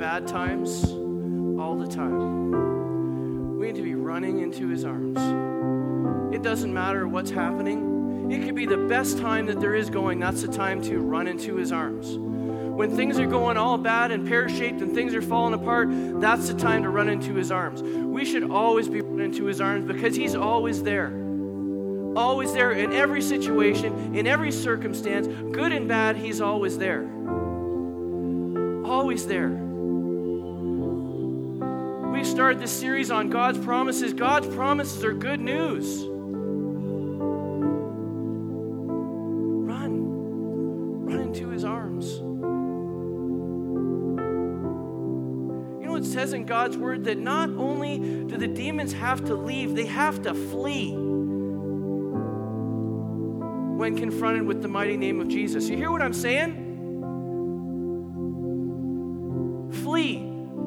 bad times, all the time. We need to be running into his arms. It doesn't matter what's happening. It could be the best time that there is going. That's the time to run into his arms. When things are going all bad and pear shaped and things are falling apart, that's the time to run into his arms. We should always be running into his arms because he's always there always there in every situation, in every circumstance, good and bad, He's always there. Always there. Started this series on God's promises. God's promises are good news. Run. Run into His arms. You know, it says in God's word that not only do the demons have to leave, they have to flee when confronted with the mighty name of Jesus. You hear what I'm saying?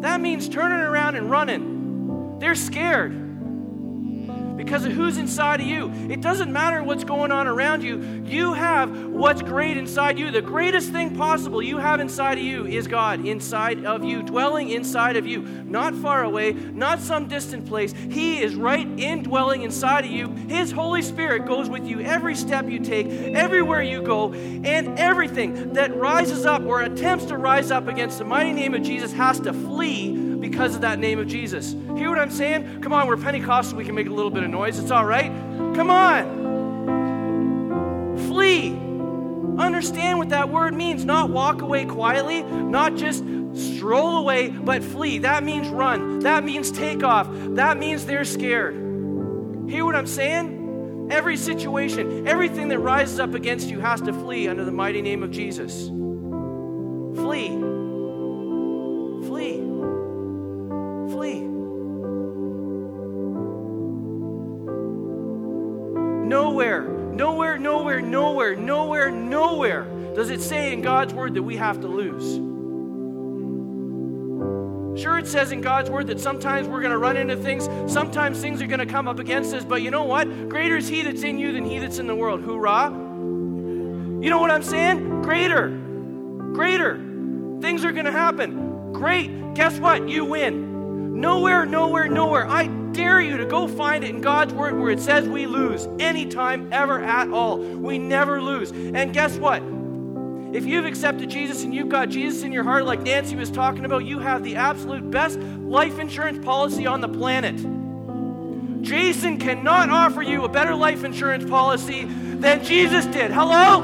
That means turning around and running. They're scared because of who's inside of you. It doesn't matter what's going on around you. You have what's great inside you. The greatest thing possible you have inside of you is God inside of you, dwelling inside of you, not far away, not some distant place. He is right indwelling inside of you. His Holy Spirit goes with you every step you take, everywhere you go, and everything that rises up or attempts to rise up against the mighty name of Jesus has to flee because of that name of Jesus. Hear what I'm saying? Come on, we're Pentecostal, we can make a little bit of noise. It's all right. Come on. Flee. Understand what that word means. Not walk away quietly, not just stroll away, but flee. That means run. That means take off. That means they're scared. Hear what I'm saying? Every situation, everything that rises up against you has to flee under the mighty name of Jesus. Flee. Nowhere, nowhere, nowhere, nowhere, nowhere nowhere does it say in God's word that we have to lose. Sure, it says in God's word that sometimes we're going to run into things, sometimes things are going to come up against us, but you know what? Greater is He that's in you than He that's in the world. Hoorah! You know what I'm saying? Greater. Greater. Things are going to happen. Great. Guess what? You win. Nowhere, nowhere, nowhere. I dare you to go find it in God's Word where it says we lose anytime, ever, at all. We never lose. And guess what? If you've accepted Jesus and you've got Jesus in your heart, like Nancy was talking about, you have the absolute best life insurance policy on the planet. Jason cannot offer you a better life insurance policy than Jesus did. Hello?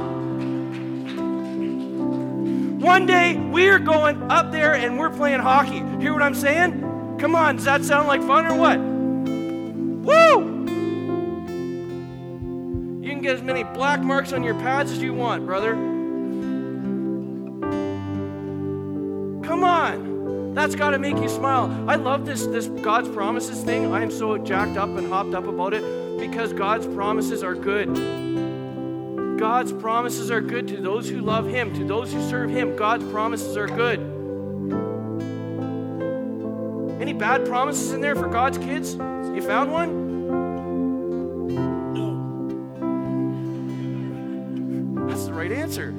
One day we are going up there and we're playing hockey. Hear what I'm saying? Come on, does that sound like fun or what? Woo! You can get as many black marks on your pads as you want, brother. Come on. That's got to make you smile. I love this, this God's promises thing. I am so jacked up and hopped up about it because God's promises are good. God's promises are good to those who love Him, to those who serve Him. God's promises are good. Bad promises in there for God's kids? You found one? No. That's the right answer.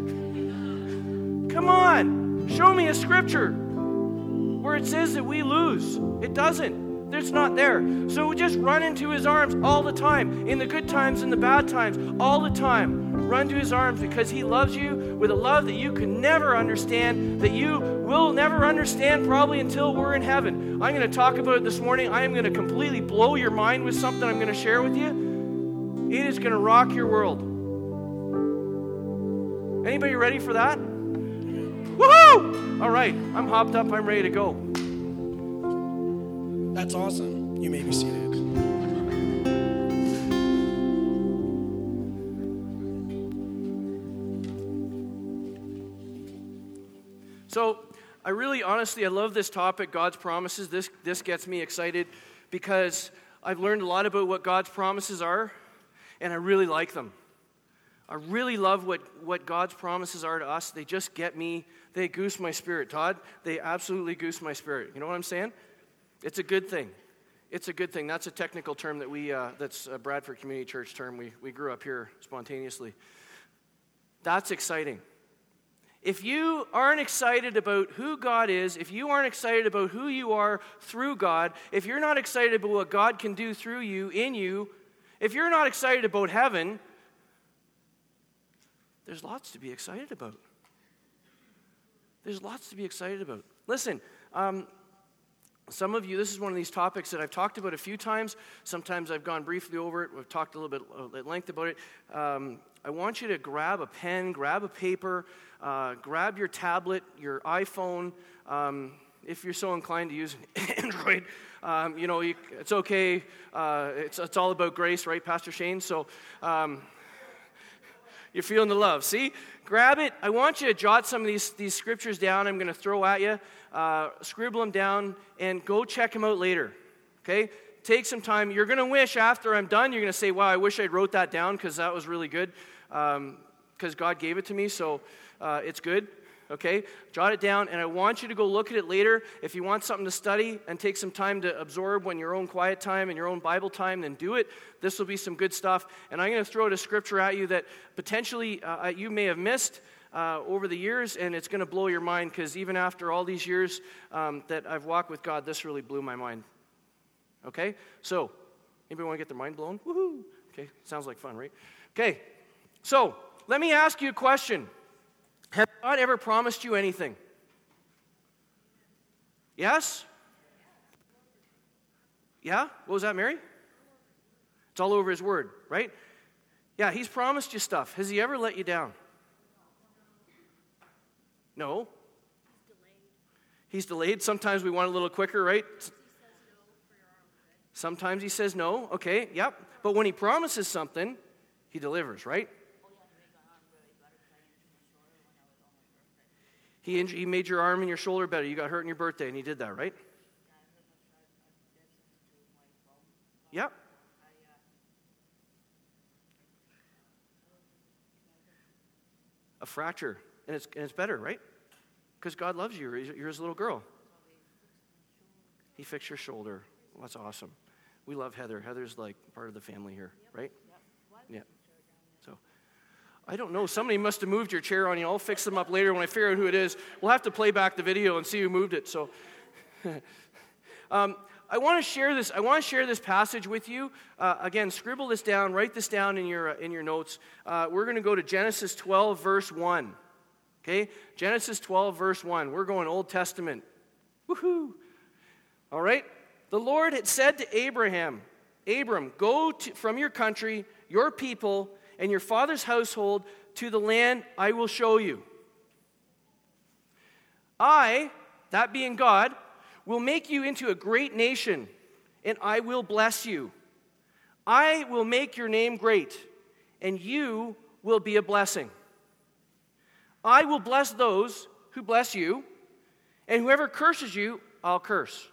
Come on, show me a scripture where it says that we lose. It doesn't. It's not there. So we just run into his arms all the time, in the good times and the bad times, all the time run to his arms because he loves you with a love that you can never understand, that you will never understand probably until we're in heaven. I'm going to talk about it this morning. I am going to completely blow your mind with something I'm going to share with you. It is going to rock your world. Anybody ready for that? Woohoo! All right, I'm hopped up. I'm ready to go. That's awesome. You may be seated. So, I really, honestly, I love this topic, God's promises. This, this gets me excited because I've learned a lot about what God's promises are, and I really like them. I really love what, what God's promises are to us. They just get me, they goose my spirit. Todd, they absolutely goose my spirit. You know what I'm saying? It's a good thing. It's a good thing. That's a technical term that we, uh, that's a Bradford Community Church term. We, we grew up here spontaneously. That's exciting. If you aren't excited about who God is, if you aren't excited about who you are through God, if you're not excited about what God can do through you, in you, if you're not excited about heaven, there's lots to be excited about. There's lots to be excited about. Listen, um, some of you, this is one of these topics that I've talked about a few times. Sometimes I've gone briefly over it. We've talked a little bit at length about it. Um, I want you to grab a pen, grab a paper, uh, grab your tablet, your iPhone. Um, if you're so inclined to use an Android, um, you know, you, it's okay. Uh, it's, it's all about grace, right, Pastor Shane? So um, you're feeling the love. See? Grab it. I want you to jot some of these, these scriptures down I'm going to throw at you. Uh, scribble them down and go check them out later. Okay? Take some time. You're going to wish after I'm done, you're going to say, wow, I wish I'd wrote that down because that was really good because um, God gave it to me. So uh, it's good okay? Jot it down, and I want you to go look at it later. If you want something to study and take some time to absorb when your own quiet time and your own Bible time, then do it. This will be some good stuff. And I'm going to throw a scripture at you that potentially uh, you may have missed. Uh, over the years, and it's going to blow your mind because even after all these years um, that I've walked with God, this really blew my mind. Okay? So, anybody want to get their mind blown? Woohoo! Okay, sounds like fun, right? Okay, so let me ask you a question. Has God ever promised you anything? Yes? Yeah? What was that, Mary? It's all over His Word, right? Yeah, He's promised you stuff. Has He ever let you down? No. He's delayed. Sometimes we want a little quicker, right? Sometimes He says no. Okay, yep. But when He promises something, He delivers, right? He, he made your arm and your shoulder better. You got hurt on your birthday, and he did that, right? Yep. A fracture, and it's, and it's better, right? Because God loves you. You're his little girl. He fixed your shoulder. Well, that's awesome. We love Heather. Heather's like part of the family here, right? Yeah. So I don't know. Somebody must have moved your chair on you. I'll fix them up later when I figure out who it is. We'll have to play back the video and see who moved it. So, um, I want to share this. I want to share this passage with you. Uh, again, scribble this down. Write this down in your uh, in your notes. Uh, we're going to go to Genesis 12, verse one. Okay, Genesis 12, verse one. We're going Old Testament. Woohoo! All right. The Lord had said to Abraham, Abram, go to, from your country, your people and your father's household to the land I will show you. I, that being God, will make you into a great nation, and I will bless you. I will make your name great, and you will be a blessing. I will bless those who bless you, and whoever curses you, I'll curse.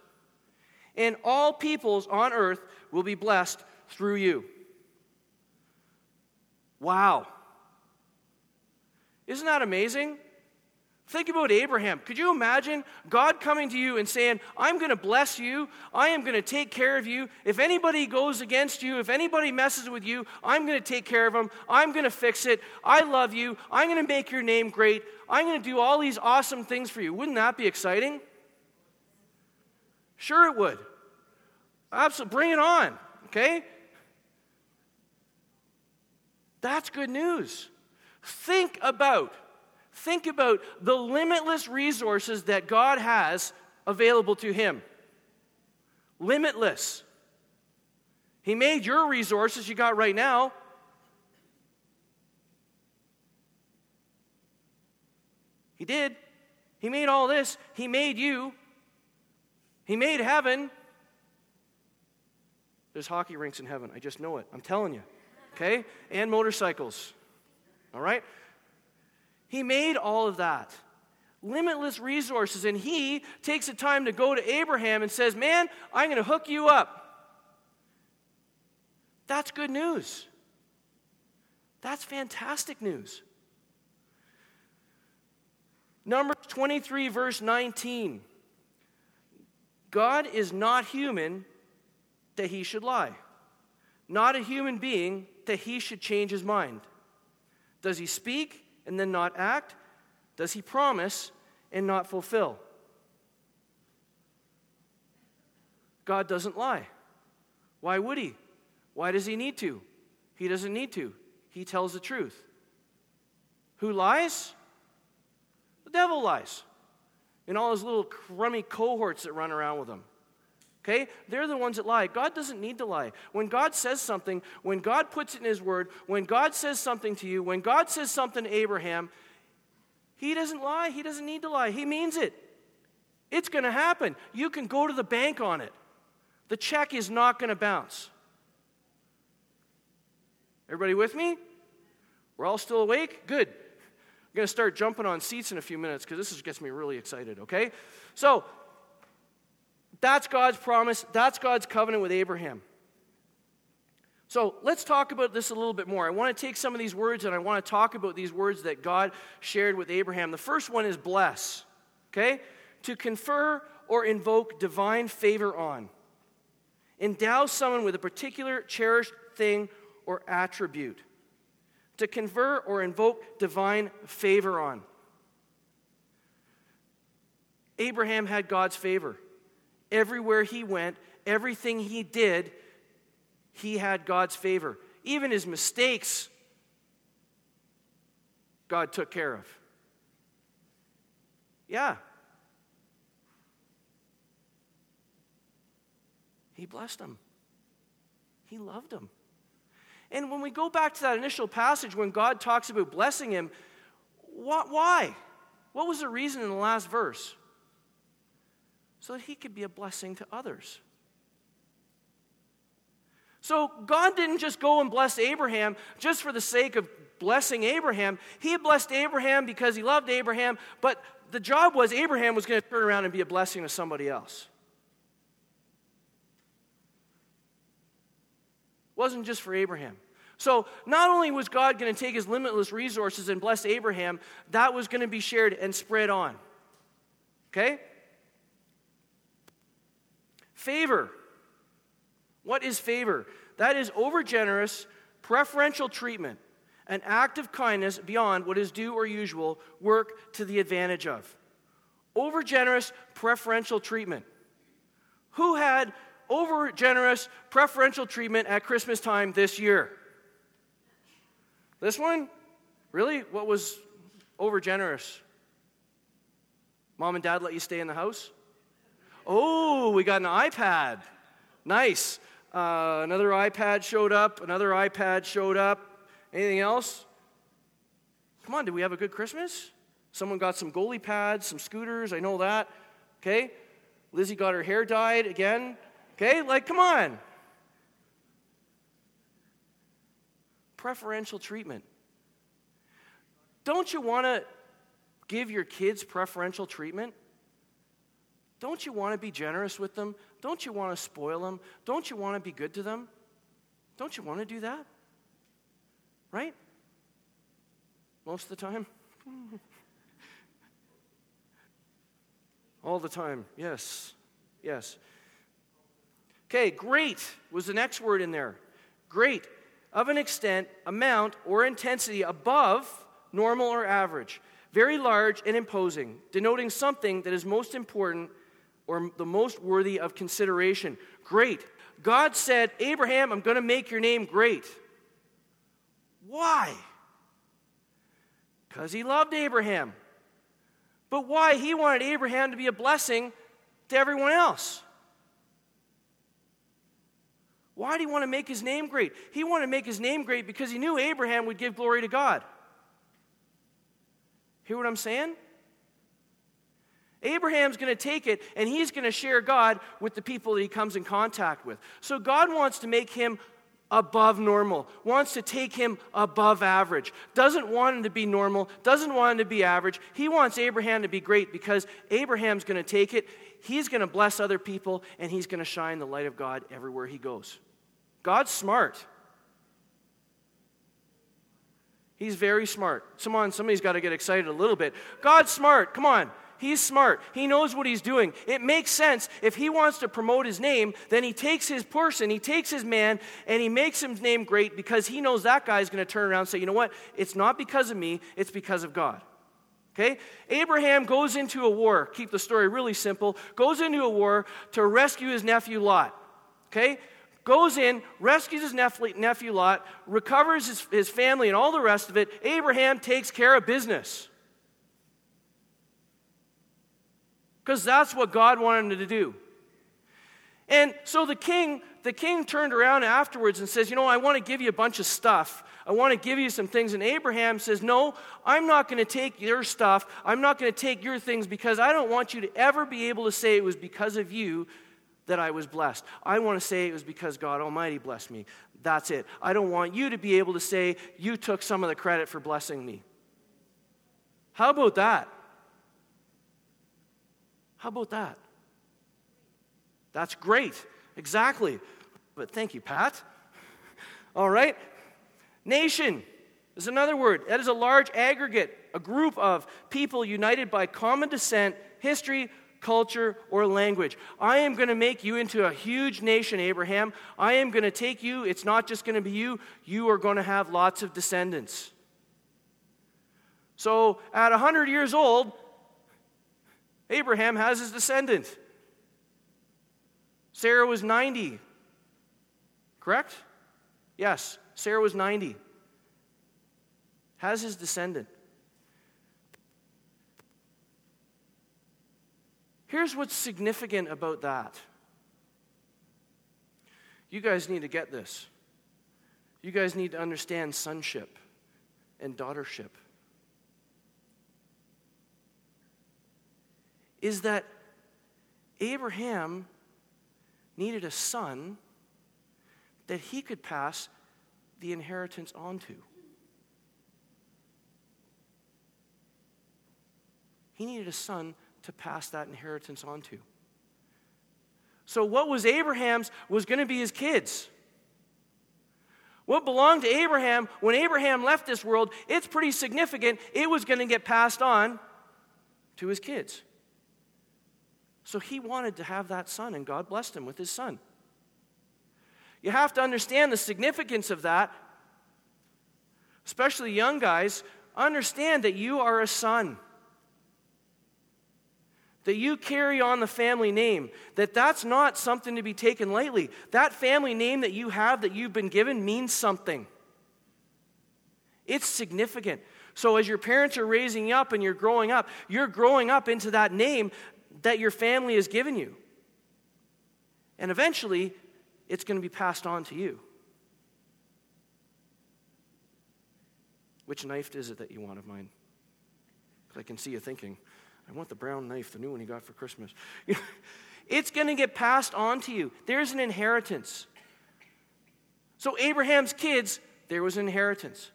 And all peoples on earth will be blessed through you. Wow. Isn't that amazing? Think about Abraham. Could you imagine God coming to you and saying, I'm going to bless you. I am going to take care of you. If anybody goes against you, if anybody messes with you, I'm going to take care of them. I'm going to fix it. I love you. I'm going to make your name great. I'm going to do all these awesome things for you. Wouldn't that be exciting? Sure, it would. Absolutely. Bring it on. Okay? That's good news. Think about think about the limitless resources that God has available to him. Limitless. He made your resources you got right now. He did. He made all this. He made you. He made heaven. There's hockey rinks in heaven. I just know it. I'm telling you okay? And motorcycles, all right? He made all of that. Limitless resources. And he takes the time to go to Abraham and says, Man, I'm going to hook you up. That's good news. That's fantastic news. Numbers 23, verse 19. God is not human that he should lie, not a human being that he should change his mind? Does he speak and then not act? does he promise and not fulfill? God doesn't lie. Why would he? Why does he need to? He doesn't need to. He tells the truth. Who lies? The devil lies. And all his little crummy cohorts that run around with him. Okay? They're the ones that lie. God doesn't need to lie. When God says something, when God puts it in His Word, when God says something to you, when God says something to Abraham, He doesn't lie. He doesn't need to lie. He means it. It's going to happen. You can go to the bank on it. The check is not going to bounce. Everybody with me? We're all still awake? Good. Going to start jumping on seats in a few minutes because this is, gets me really excited, okay? So, that's God's promise. That's God's covenant with Abraham. So let's talk about this a little bit more. I want to take some of these words and I want to talk about these words that God shared with Abraham. The first one is bless, okay? To confer or invoke divine favor on endow someone with a particular cherished thing or attribute, to confer or invoke divine favor on. Abraham had God's favor. Everywhere he went, everything he did, he had God's favor. Even his mistakes, God took care of. Yeah, He blessed him, He loved them. And when we go back to that initial passage when God talks about blessing him, what, why? What was the reason in the last verse? So that he could be a blessing to others. So God didn't just go and bless Abraham just for the sake of blessing Abraham. He blessed Abraham because he loved Abraham, but the job was Abraham was going to turn around and be a blessing to somebody else. Wasn't just for Abraham. So, not only was God going to take his limitless resources and bless Abraham, that was going to be shared and spread on. Okay? Favor. What is favor? That is overgenerous, preferential treatment, an act of kindness beyond what is due or usual, work to the advantage of. Overgenerous, preferential treatment. Who had over generous preferential treatment at Christmas time this year. This one? Really? What was over generous? Mom and dad let you stay in the house? Oh, we got an iPad. Nice. Uh, another iPad showed up. Another iPad showed up. Anything else? Come on, did we have a good Christmas? Someone got some goalie pads, some scooters. I know that. Okay. Lizzie got her hair dyed again. Okay? Like, come on. Preferential treatment. Don't you want to give your kids preferential treatment? Don't you want to be generous with them? Don't you want to spoil them? Don't you want to be good to them? Don't you want to do that? Right? Most of the time? All the time, yes, yes. Okay, great was the next word in there. Great. Of an extent, amount, or intensity above normal or average. Very large and imposing, denoting something that is most important or the most worthy of consideration. Great. God said, Abraham, I'm going to make your name great. Why? Because he loved Abraham. But why? He wanted Abraham to be a blessing to everyone else. Why did he want to make his name great? He wanted to make his name great because he knew Abraham would give glory to God. Hear what I'm saying? Abraham's going to take it and he's going to share God with the people that he comes in contact with. So God wants to make him above normal, wants to take him above average, doesn't want him to be normal, doesn't want him to be average. He wants Abraham to be great because Abraham's going to take it, he's going to bless other people, and he's going to shine the light of God everywhere he goes. God's smart. He's very smart. Come on, somebody's got to get excited a little bit. God's smart. Come on. He's smart. He knows what he's doing. It makes sense. If he wants to promote his name, then he takes his person, he takes his man, and he makes his name great because he knows that guy's going to turn around and say, you know what? It's not because of me, it's because of God. Okay? Abraham goes into a war, keep the story really simple, goes into a war to rescue his nephew Lot. Okay? Goes in, rescues his nephew Lot, recovers his, his family and all the rest of it. Abraham takes care of business. Because that's what God wanted him to do. And so the king, the king turned around afterwards and says, You know, I want to give you a bunch of stuff. I want to give you some things. And Abraham says, No, I'm not going to take your stuff. I'm not going to take your things because I don't want you to ever be able to say it was because of you that I was blessed. I want to say it was because God Almighty blessed me. That's it. I don't want you to be able to say you took some of the credit for blessing me. How about that? How about that? That's great. Exactly. But thank you, Pat. All right. Nation is another word. That is a large aggregate, a group of people united by common descent, history, culture, or language. I am going to make you into a huge nation, Abraham. I am going to take you. It's not just going to be you, you are going to have lots of descendants. So at 100 years old, Abraham has his descendant. Sarah was 90. Correct? Yes, Sarah was 90. Has his descendant. Here's what's significant about that. You guys need to get this. You guys need to understand sonship and daughtership. Is that Abraham needed a son that he could pass the inheritance on to. He needed a son to pass that inheritance on to. So, what was Abraham's was going to be his kids. What belonged to Abraham when Abraham left this world, it's pretty significant. It was going to get passed on to his kids. So he wanted to have that son, and God blessed him with his son. You have to understand the significance of that, especially young guys. Understand that you are a son that you carry on the family name, that that's not something to be taken lightly. That family name that you have, that you've been given, means something. It's significant. So, as your parents are raising you up and you're growing up, you're growing up into that name that your family has given you. And eventually, it's going to be passed on to you. Which knife is it that you want of mine? Because I can see you thinking, I want the brown knife, the new one he got for Christmas. it's going to get passed on to you. There's an inheritance. So, Abraham's kids, there was an inheritance.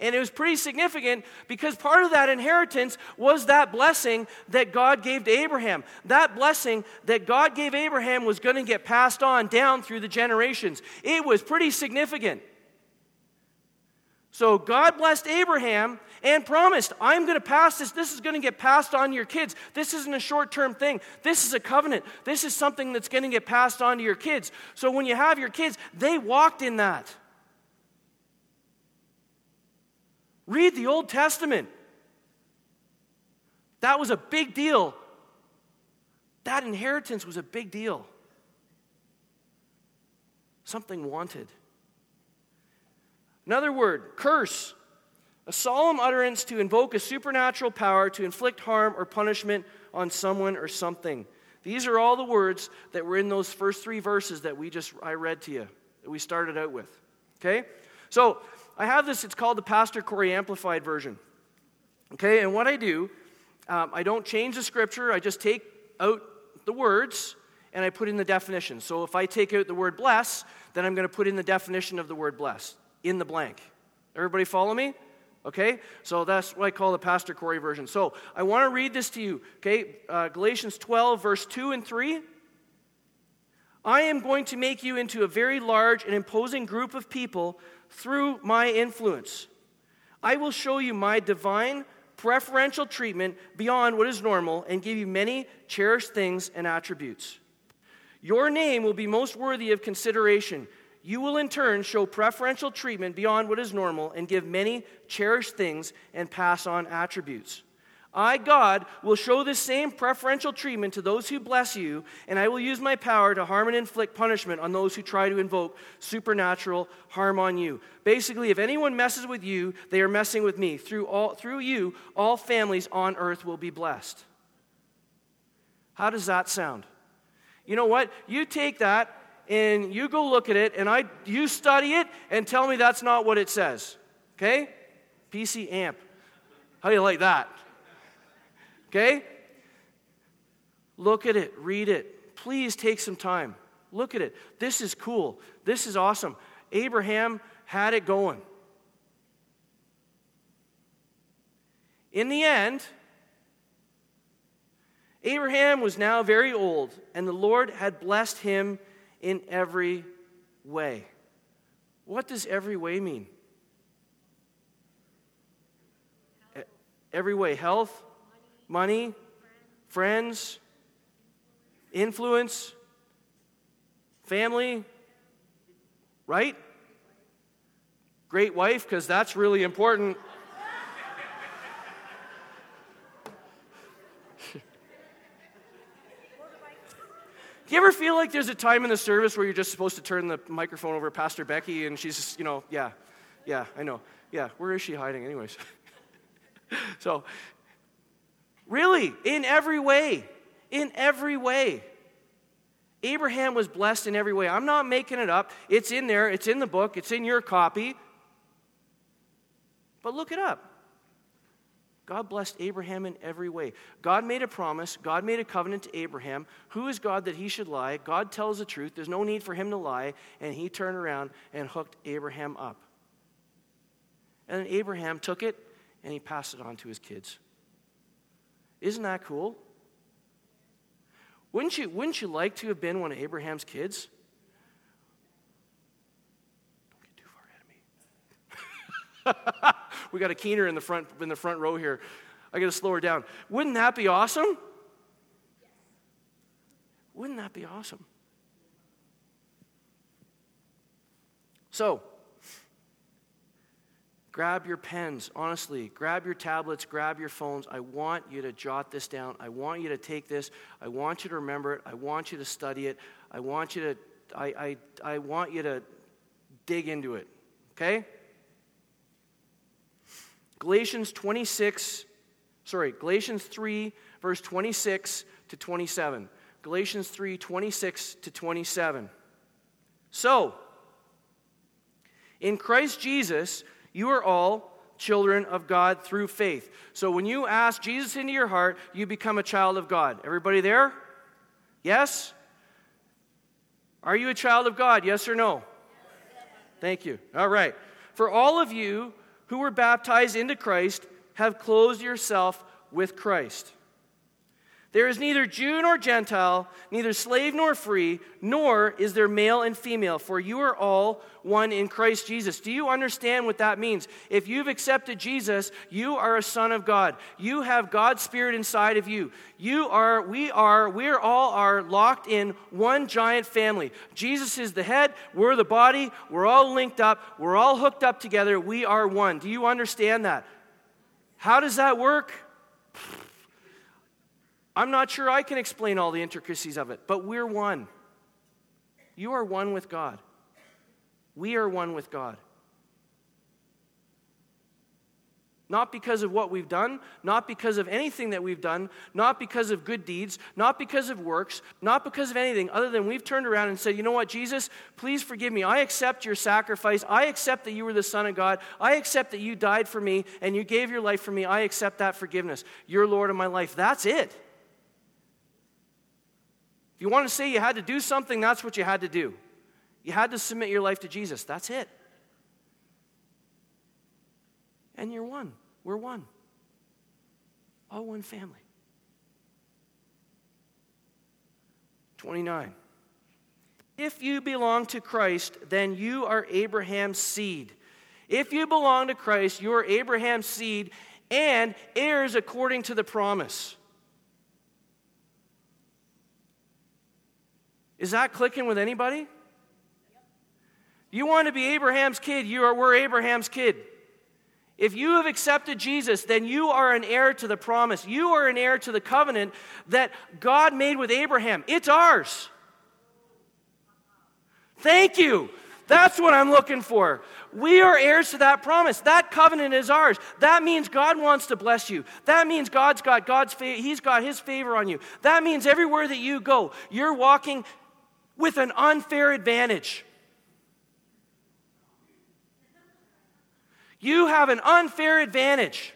And it was pretty significant because part of that inheritance was that blessing that God gave to Abraham. That blessing that God gave Abraham was going to get passed on down through the generations. It was pretty significant. So God blessed Abraham and promised, I'm going to pass this. This is going to get passed on to your kids. This isn't a short term thing. This is a covenant. This is something that's going to get passed on to your kids. So when you have your kids, they walked in that. Read the Old Testament. That was a big deal. That inheritance was a big deal. Something wanted. Another word, curse. A solemn utterance to invoke a supernatural power to inflict harm or punishment on someone or something. These are all the words that were in those first three verses that we just I read to you, that we started out with. Okay? So I have this, it's called the Pastor Cory Amplified Version. Okay, and what I do, um, I don't change the scripture, I just take out the words and I put in the definition. So if I take out the word bless, then I'm going to put in the definition of the word bless in the blank. Everybody follow me? Okay, so that's what I call the Pastor Cory version. So I want to read this to you. Okay, uh, Galatians 12, verse 2 and 3. I am going to make you into a very large and imposing group of people through my influence. I will show you my divine preferential treatment beyond what is normal and give you many cherished things and attributes. Your name will be most worthy of consideration. You will in turn show preferential treatment beyond what is normal and give many cherished things and pass on attributes. I, God, will show this same preferential treatment to those who bless you, and I will use my power to harm and inflict punishment on those who try to invoke supernatural harm on you. Basically, if anyone messes with you, they are messing with me. Through, all, through you, all families on earth will be blessed. How does that sound? You know what? You take that and you go look at it, and I, you study it and tell me that's not what it says. Okay? PC amp. How do you like that? Okay? Look at it, read it. Please take some time. Look at it. This is cool. This is awesome. Abraham had it going. In the end, Abraham was now very old, and the Lord had blessed him in every way. What does every way mean? Every way health, money, friends, influence, family, right? Great wife, because that's really important. Ever feel like there's a time in the service where you're just supposed to turn the microphone over to Pastor Becky and she's just, you know, yeah, yeah, I know. Yeah, where is she hiding, anyways? so, Really, in every way. In every way. Abraham was blessed in every way. I'm not making it up. It's in there, it's in the book, it's in your copy. But look it up. God blessed Abraham in every way. God made a promise. God made a covenant to Abraham. Who is God that he should lie? God tells the truth. There's no need for him to lie. And he turned around and hooked Abraham up. And then Abraham took it and he passed it on to his kids. Isn't that cool? Wouldn't you, wouldn't you like to have been one of Abraham's kids? Don't get too far ahead of me. we got a keener in the front in the front row here. I got to slow her down. Wouldn't that be awesome? Wouldn't that be awesome? So, Grab your pens, honestly. Grab your tablets, grab your phones. I want you to jot this down. I want you to take this. I want you to remember it. I want you to study it. I want you to I I, I want you to dig into it. Okay? Galatians 26 sorry, Galatians 3 verse 26 to 27. Galatians 3 26 to 27. So, in Christ Jesus, you are all children of God through faith. So when you ask Jesus into your heart, you become a child of God. Everybody there? Yes? Are you a child of God? Yes or no? Thank you. All right. For all of you who were baptized into Christ have clothed yourself with Christ. There is neither Jew nor Gentile, neither slave nor free, nor is there male and female, for you are all one in Christ Jesus. Do you understand what that means? If you've accepted Jesus, you are a son of God. You have God's Spirit inside of you. You are, we are, we're all are locked in one giant family. Jesus is the head, we're the body, we're all linked up, we're all hooked up together, we are one. Do you understand that? How does that work? I'm not sure I can explain all the intricacies of it, but we're one. You are one with God. We are one with God. Not because of what we've done, not because of anything that we've done, not because of good deeds, not because of works, not because of anything other than we've turned around and said, You know what, Jesus, please forgive me. I accept your sacrifice. I accept that you were the Son of God. I accept that you died for me and you gave your life for me. I accept that forgiveness. You're Lord of my life. That's it. If you want to say you had to do something, that's what you had to do. You had to submit your life to Jesus. That's it. And you're one. We're one. All one family. 29. If you belong to Christ, then you are Abraham's seed. If you belong to Christ, you are Abraham's seed and heirs according to the promise. Is that clicking with anybody? You want to be Abraham's kid, you are we're Abraham's kid. If you have accepted Jesus, then you are an heir to the promise. You are an heir to the covenant that God made with Abraham. It's ours. Thank you. That's what I'm looking for. We are heirs to that promise. That covenant is ours. That means God wants to bless you. That means God's got God's he's got his favor on you. That means everywhere that you go, you're walking with an unfair advantage. You have an unfair advantage.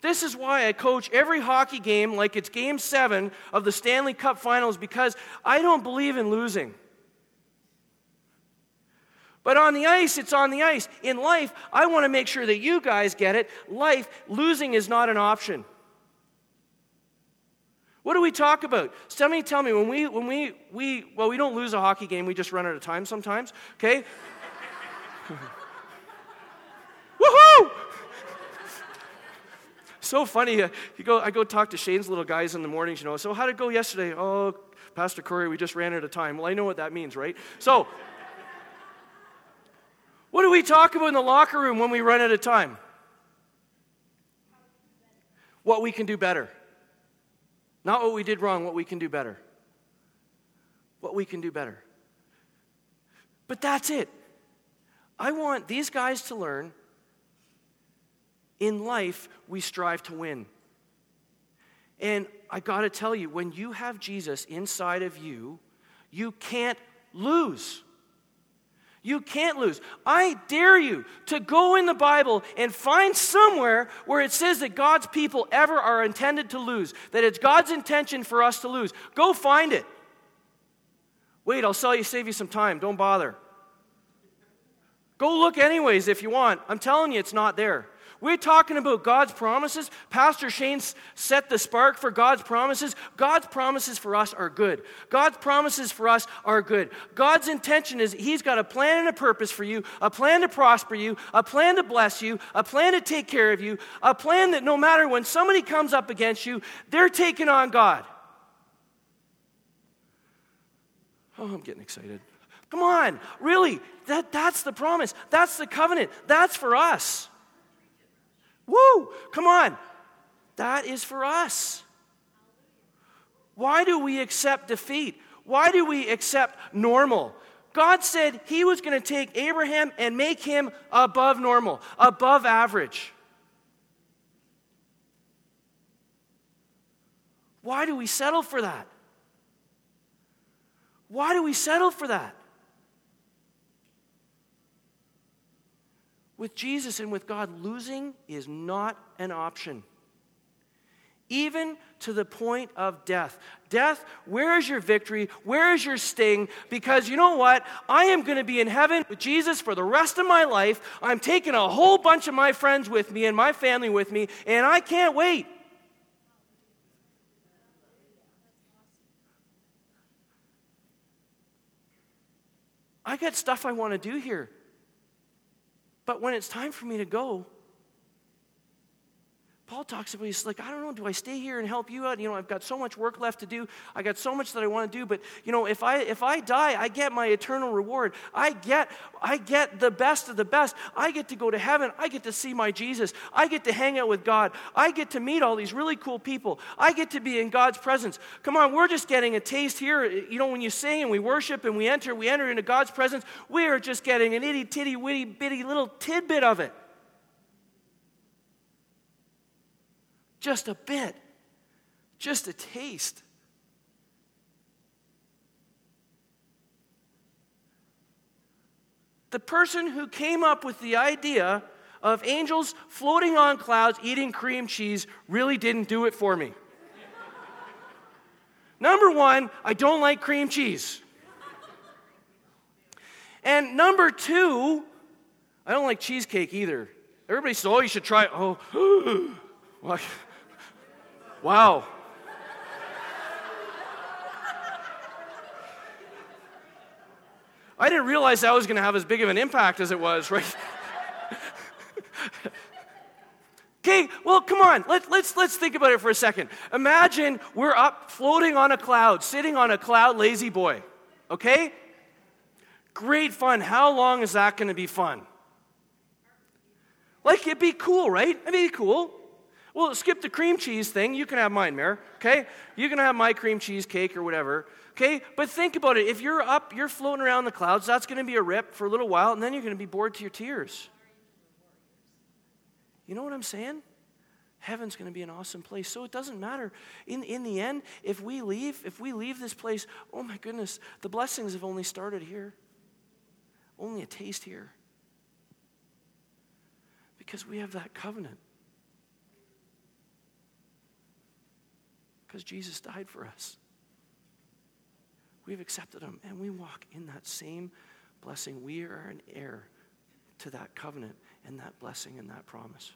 This is why I coach every hockey game like it's game seven of the Stanley Cup finals because I don't believe in losing. But on the ice, it's on the ice. In life, I want to make sure that you guys get it. Life, losing is not an option. What do we talk about? Somebody tell me when we when we we well we don't lose a hockey game, we just run out of time sometimes, okay? Woohoo! so funny. Uh, you go, I go talk to Shane's little guys in the mornings, you know. So, how did it go yesterday? Oh, Pastor Cory, we just ran out of time. Well, I know what that means, right? So, what do we talk about in the locker room when we run out of time? What we can do better. Not what we did wrong, what we can do better. What we can do better. But that's it. I want these guys to learn in life, we strive to win. And I got to tell you, when you have Jesus inside of you, you can't lose. You can't lose. I dare you to go in the Bible and find somewhere where it says that God's people ever are intended to lose, that it's God's intention for us to lose. Go find it. Wait, I'll sell you, save you some time. Don't bother. Go look anyways if you want. I'm telling you, it's not there. We're talking about God's promises. Pastor Shane set the spark for God's promises. God's promises for us are good. God's promises for us are good. God's intention is He's got a plan and a purpose for you, a plan to prosper you, a plan to bless you, a plan to take care of you, a plan that no matter when somebody comes up against you, they're taking on God. Oh, I'm getting excited. Come on, really, that, that's the promise. That's the covenant. That's for us. Woo! Come on. That is for us. Why do we accept defeat? Why do we accept normal? God said He was going to take Abraham and make him above normal, above average. Why do we settle for that? Why do we settle for that? With Jesus and with God, losing is not an option. Even to the point of death. Death, where is your victory? Where is your sting? Because you know what? I am going to be in heaven with Jesus for the rest of my life. I'm taking a whole bunch of my friends with me and my family with me, and I can't wait. I got stuff I want to do here. But when it's time for me to go, Paul talks about, he's like, I don't know, do I stay here and help you out? You know, I've got so much work left to do. I got so much that I want to do, but you know, if I if I die, I get my eternal reward. I get I get the best of the best. I get to go to heaven. I get to see my Jesus. I get to hang out with God. I get to meet all these really cool people. I get to be in God's presence. Come on, we're just getting a taste here. You know, when you sing and we worship and we enter, we enter into God's presence, we are just getting an itty titty witty bitty little tidbit of it. Just a bit, just a taste. The person who came up with the idea of angels floating on clouds eating cream cheese really didn't do it for me. number one, I don't like cream cheese. And number two, I don't like cheesecake either. Everybody says, oh, you should try it. Oh, Wow. I didn't realize that was going to have as big of an impact as it was, right? okay, well, come on. Let, let's, let's think about it for a second. Imagine we're up floating on a cloud, sitting on a cloud, lazy boy. Okay? Great fun. How long is that going to be fun? Like, it'd be cool, right? It'd be cool. Well, skip the cream cheese thing. You can have mine, Mayor. Okay? You can have my cream cheese cake or whatever. Okay? But think about it. If you're up, you're floating around the clouds, that's going to be a rip for a little while, and then you're going to be bored to your tears. You know what I'm saying? Heaven's going to be an awesome place. So it doesn't matter. In, in the end, if we leave, if we leave this place, oh my goodness, the blessings have only started here. Only a taste here. Because we have that covenant. Because Jesus died for us. We've accepted him and we walk in that same blessing. We are an heir to that covenant and that blessing and that promise.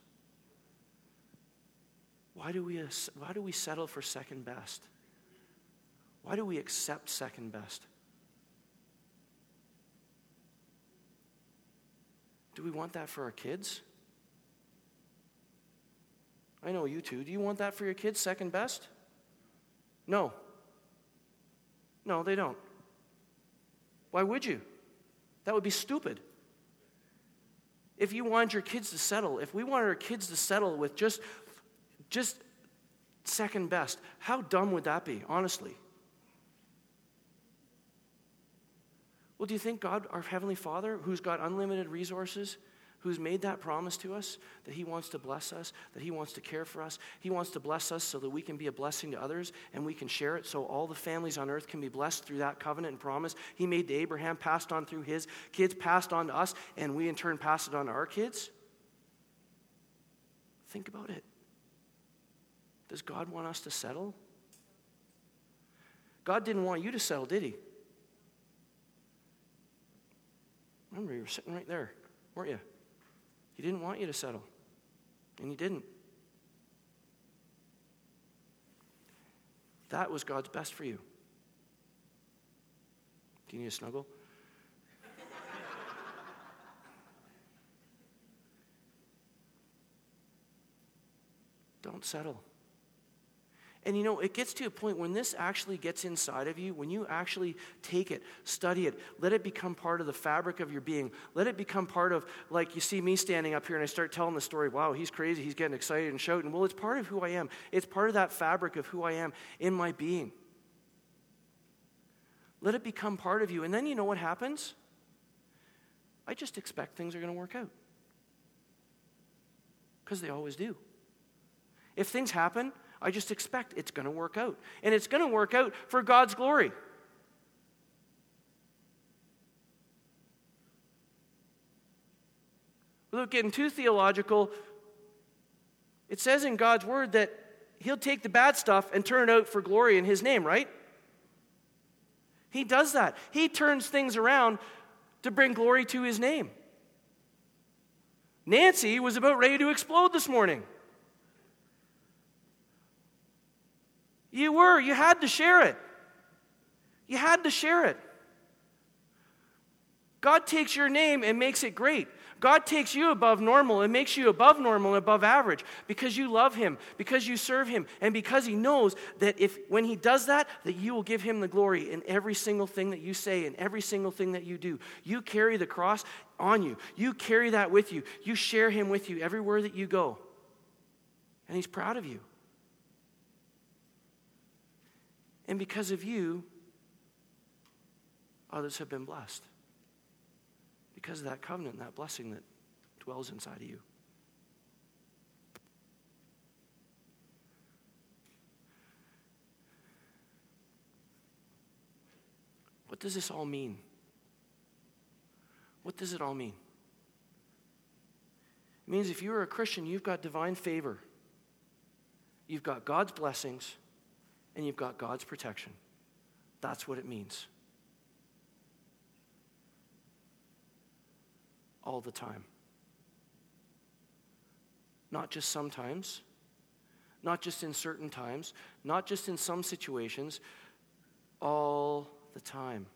Why do we, why do we settle for second best? Why do we accept second best? Do we want that for our kids? I know you two. Do you want that for your kids, second best? No. No, they don't. Why would you? That would be stupid. If you want your kids to settle, if we want our kids to settle with just, just second best, how dumb would that be, honestly? Well, do you think God, our Heavenly Father, who's got unlimited resources, who's made that promise to us that He wants to bless us, that He wants to care for us. He wants to bless us so that we can be a blessing to others and we can share it so all the families on earth can be blessed through that covenant and promise He made to Abraham, passed on through his kids, passed on to us, and we in turn pass it on to our kids. Think about it. Does God want us to settle? God didn't want you to settle, did He? Remember, you were sitting right there, weren't you? He didn't want you to settle, and He didn't. That was God's best for you. Do you need a snuggle? Don't settle. And you know, it gets to a point when this actually gets inside of you, when you actually take it, study it, let it become part of the fabric of your being. Let it become part of, like, you see me standing up here and I start telling the story, wow, he's crazy, he's getting excited and shouting. Well, it's part of who I am, it's part of that fabric of who I am in my being. Let it become part of you. And then you know what happens? I just expect things are going to work out. Because they always do. If things happen, I just expect it's going to work out. And it's going to work out for God's glory. Without getting too theological, it says in God's word that He'll take the bad stuff and turn it out for glory in His name, right? He does that. He turns things around to bring glory to His name. Nancy was about ready to explode this morning. You were. You had to share it. You had to share it. God takes your name and makes it great. God takes you above normal and makes you above normal and above average because you love him, because you serve him, and because he knows that if when he does that, that you will give him the glory in every single thing that you say and every single thing that you do. You carry the cross on you. You carry that with you. You share him with you everywhere that you go. And he's proud of you. And because of you, others have been blessed. Because of that covenant, that blessing that dwells inside of you. What does this all mean? What does it all mean? It means if you're a Christian, you've got divine favor. You've got God's blessings and you've got God's protection. That's what it means. All the time. Not just sometimes, not just in certain times, not just in some situations, all the time.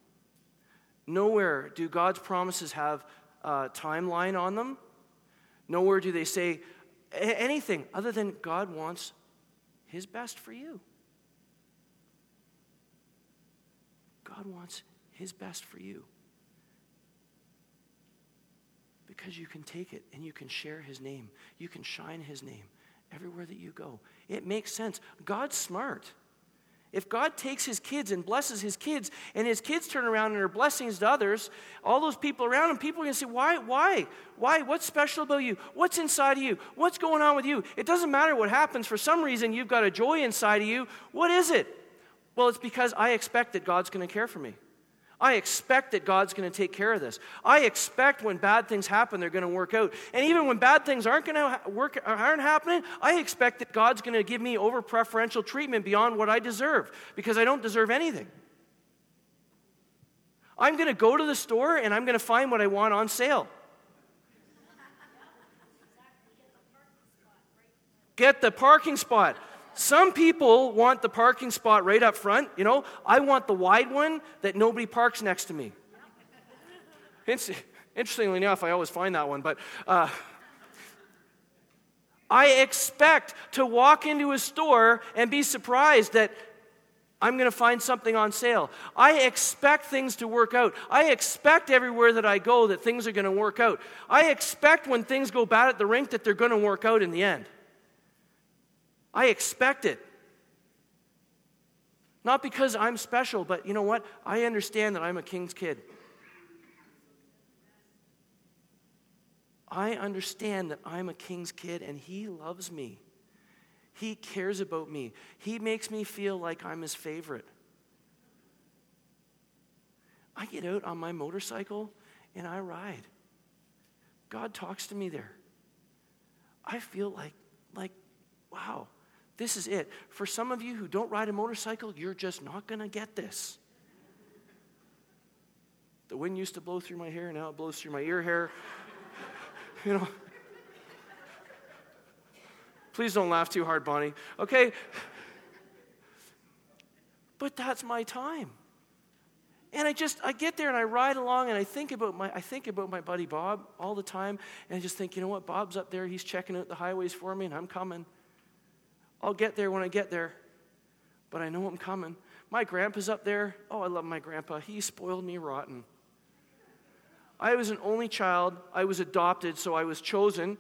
Nowhere do God's promises have a timeline on them. Nowhere do they say anything other than God wants His best for you. God wants His best for you. Because you can take it and you can share his name. You can shine his name everywhere that you go. It makes sense. God's smart. If God takes his kids and blesses his kids, and his kids turn around and are blessings to others, all those people around him, people are going to say, Why? Why? Why? What's special about you? What's inside of you? What's going on with you? It doesn't matter what happens. For some reason, you've got a joy inside of you. What is it? Well, it's because I expect that God's going to care for me. I expect that God's going to take care of this. I expect when bad things happen, they're going to work out. And even when bad things aren't going to work, aren't happening, I expect that God's going to give me over preferential treatment beyond what I deserve because I don't deserve anything. I'm going to go to the store and I'm going to find what I want on sale. Get the parking spot. Some people want the parking spot right up front. You know, I want the wide one that nobody parks next to me. Interestingly enough, I always find that one, but uh, I expect to walk into a store and be surprised that I'm going to find something on sale. I expect things to work out. I expect everywhere that I go that things are going to work out. I expect when things go bad at the rink that they're going to work out in the end. I expect it. Not because I'm special, but you know what? I understand that I'm a king's kid. I understand that I'm a king's kid and he loves me. He cares about me. He makes me feel like I'm his favorite. I get out on my motorcycle and I ride. God talks to me there. I feel like, like, wow, this is it. For some of you who don't ride a motorcycle, you're just not going to get this. The wind used to blow through my hair, now it blows through my ear hair. you know. Please don't laugh too hard, Bonnie. Okay? But that's my time. And I just I get there and I ride along and I think about my I think about my buddy Bob all the time and I just think, you know what, Bob's up there, he's checking out the highways for me and I'm coming. I'll get there when I get there, but I know I'm coming. My grandpa's up there. Oh, I love my grandpa. He spoiled me rotten. I was an only child. I was adopted, so I was chosen.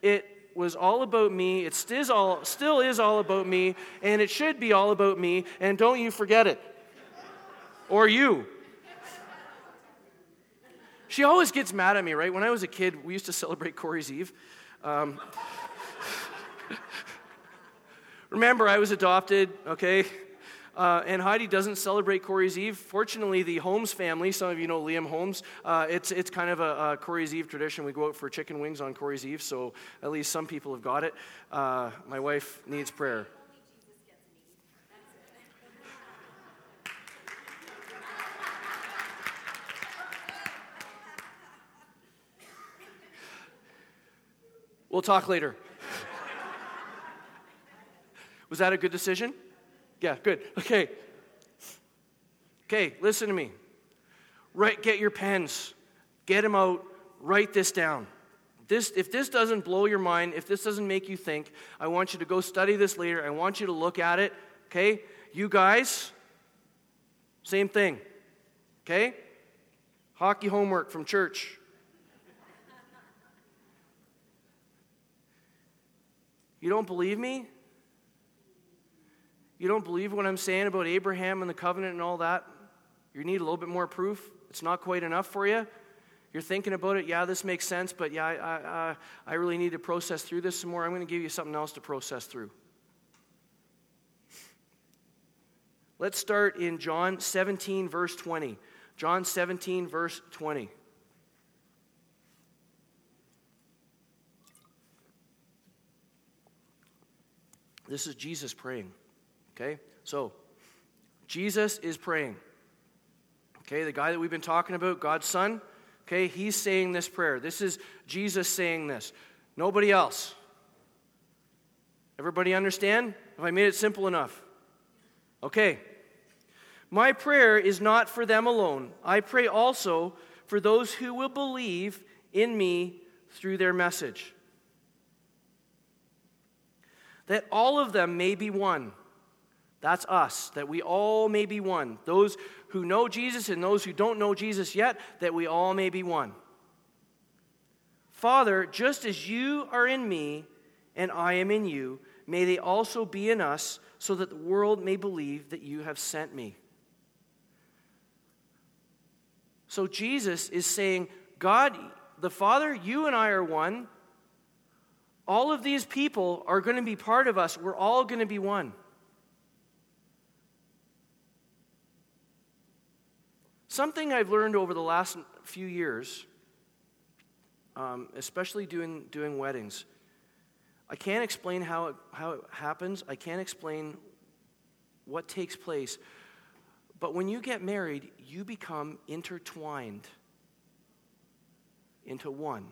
It was all about me. It still, is all about me, and it should be all about me, and don't you forget it. Or you. She always gets mad at me, right? When I was a kid, we used to celebrate Cory's Eve. Um, remember, I was adopted, okay? Uh, and Heidi doesn't celebrate Cory's Eve. Fortunately, the Holmes family, some of you know Liam Holmes, uh, it's, it's kind of a, a, Cory's Eve tradition. We go out for chicken wings on Cory's Eve, so at least some people have got it. Uh, my wife needs prayer. We'll talk later. Was that a good decision? Yeah, good. Okay. Okay, listen to me. Right, get your pens. Get them out. Write this down. This, if this doesn't blow your mind, if this doesn't make you think, I want you to go study this later. I want you to look at it. Okay? You guys, same thing. Okay? Hockey homework from church. You don't believe me? You don't believe what I'm saying about Abraham and the covenant and all that? You need a little bit more proof? It's not quite enough for you? You're thinking about it, yeah, this makes sense, but yeah, I, I, I really need to process through this some more. I'm going to give you something else to process through. Let's start in John 17, verse 20. John 17, verse 20. This is Jesus praying. Okay? So, Jesus is praying. Okay, the guy that we've been talking about, God's Son, okay, he's saying this prayer. This is Jesus saying this. Nobody else. Everybody understand? Have I made it simple enough? Okay. My prayer is not for them alone. I pray also for those who will believe in me through their message that all of them may be one. That's us, that we all may be one. Those who know Jesus and those who don't know Jesus yet, that we all may be one. Father, just as you are in me and I am in you, may they also be in us, so that the world may believe that you have sent me. So Jesus is saying, God, the Father, you and I are one. All of these people are going to be part of us. We're all going to be one. Something I've learned over the last few years, um, especially doing, doing weddings, I can't explain how it, how it happens, I can't explain what takes place. But when you get married, you become intertwined into one.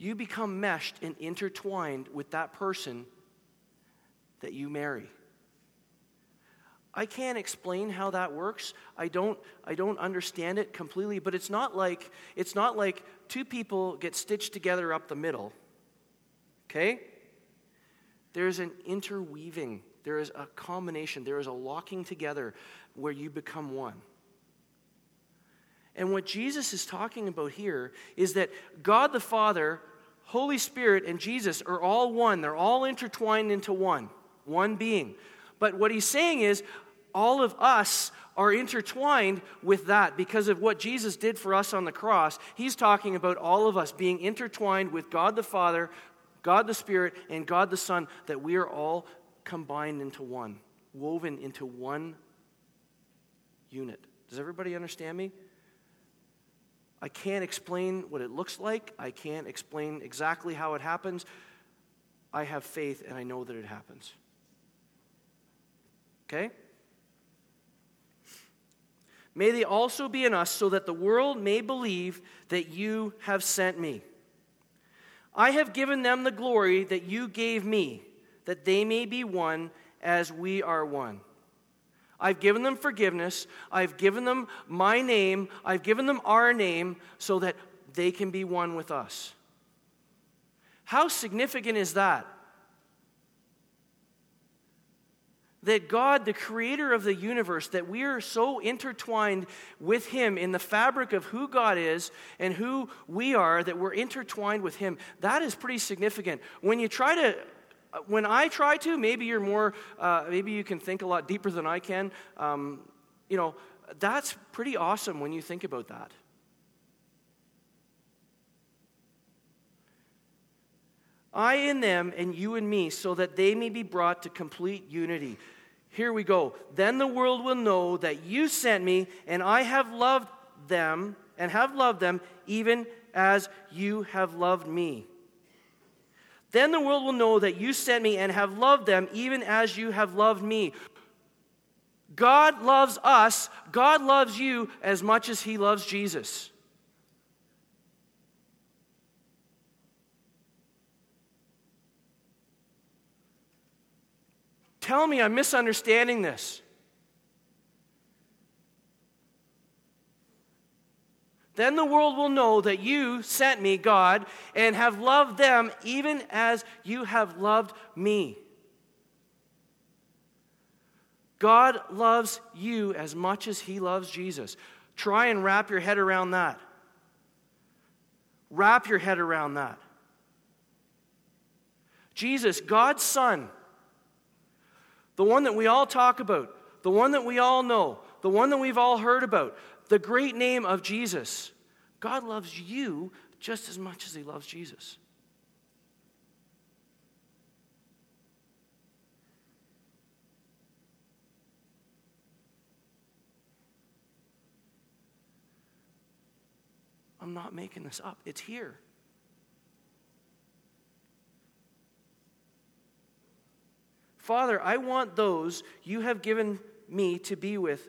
You become meshed and intertwined with that person that you marry. I can't explain how that works. I don't, I don't understand it completely, but it's not like it's not like two people get stitched together up the middle. Okay? There's an interweaving, there is a combination, there is a locking together where you become one. And what Jesus is talking about here is that God the Father, Holy Spirit, and Jesus are all one. They're all intertwined into one, one being. But what he's saying is, all of us are intertwined with that because of what Jesus did for us on the cross. He's talking about all of us being intertwined with God the Father, God the Spirit, and God the Son, that we are all combined into one, woven into one unit. Does everybody understand me? I can't explain what it looks like. I can't explain exactly how it happens. I have faith and I know that it happens. Okay? May they also be in us, so that the world may believe that you have sent me. I have given them the glory that you gave me, that they may be one as we are one. I've given them forgiveness. I've given them my name. I've given them our name so that they can be one with us. How significant is that? that God, the creator of the universe, that we are so intertwined with Him in the fabric of who God is and who we are, that we're intertwined with Him, that is pretty significant. When you try to, when I try to, maybe you're more, uh, maybe you can think a lot deeper than I can. Um, you know, that's pretty awesome when you think about that. I in them and you in me, so that they may be brought to complete unity. Here we go. Then the world will know that you sent me, and I have loved them, and have loved them even as you have loved me. Then the world will know that you sent me and have loved them even as you have loved me. God loves us, God loves you as much as he loves Jesus. Tell me I'm misunderstanding this. Then the world will know that you sent me, God, and have loved them even as you have loved me. God loves you as much as he loves Jesus. Try and wrap your head around that. Wrap your head around that. Jesus, God's Son, the one that we all talk about, the one that we all know, the one that we've all heard about, the great name of Jesus. God loves you just as much as he loves Jesus. I'm not making this up. It's here. Father, I want those you have given me to be with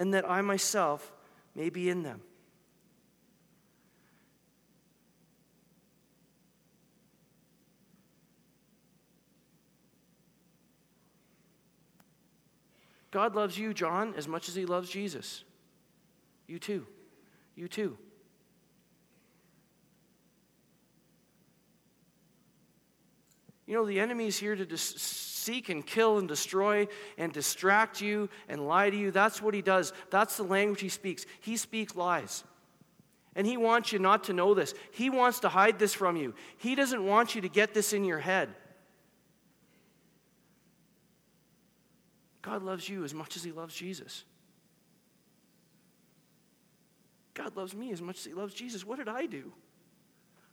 And that I myself may be in them. God loves you, John, as much as he loves Jesus. You too. You too. You know, the enemy is here to dis- seek and kill and destroy and distract you and lie to you. That's what he does. That's the language he speaks. He speaks lies. And he wants you not to know this. He wants to hide this from you. He doesn't want you to get this in your head. God loves you as much as he loves Jesus. God loves me as much as he loves Jesus. What did I do?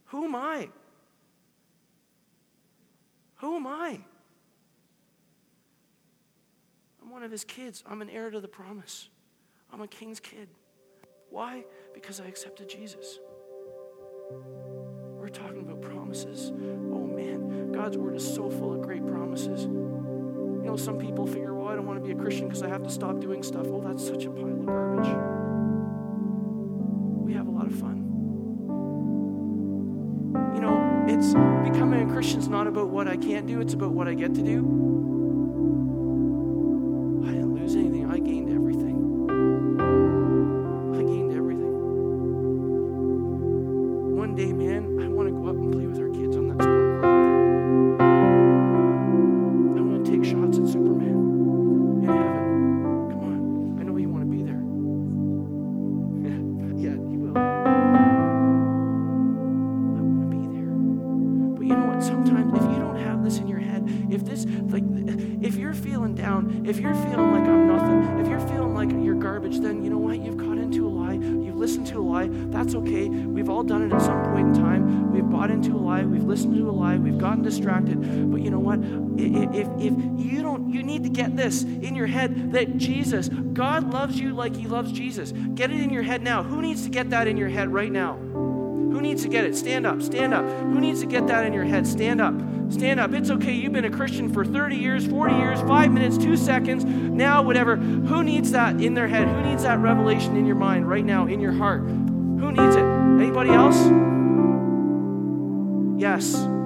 Who am I? Who am I? I'm one of his kids. I'm an heir to the promise. I'm a king's kid. Why? Because I accepted Jesus. We're talking about promises. Oh man, God's word is so full of great promises. You know, some people figure, well, I don't want to be a Christian because I have to stop doing stuff. Oh, that's such a pile of garbage. We have a lot of fun. Becoming a Christian is not about what I can't do, it's about what I get to do. That Jesus, God loves you like He loves Jesus. Get it in your head now. Who needs to get that in your head right now? Who needs to get it? Stand up, stand up. Who needs to get that in your head? Stand up, stand up. It's okay. You've been a Christian for 30 years, 40 years, five minutes, two seconds, now, whatever. Who needs that in their head? Who needs that revelation in your mind right now, in your heart? Who needs it? Anybody else? Yes.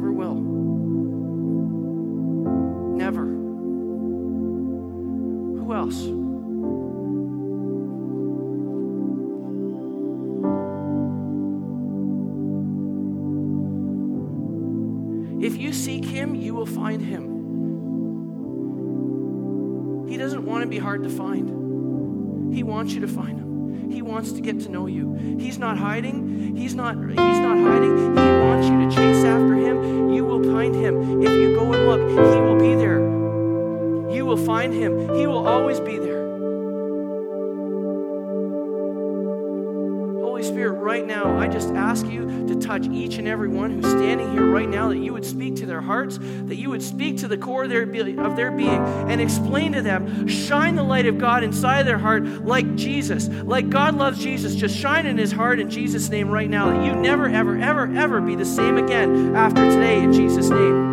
Never will. Never. Who else? If you seek him, you will find him. He doesn't want to be hard to find. He wants you to find him. He wants to get to know you. He's not hiding. He's not he's not hiding. He wants you chase after him. You will find him. If you go and look, he will be there. You will find him. He will always be there. Right now, I just ask you to touch each and every one who's standing here right now, that you would speak to their hearts, that you would speak to the core of their, be- of their being, and explain to them, shine the light of God inside their heart like Jesus, like God loves Jesus. Just shine in his heart in Jesus' name right now, that you never, ever, ever, ever be the same again after today in Jesus' name.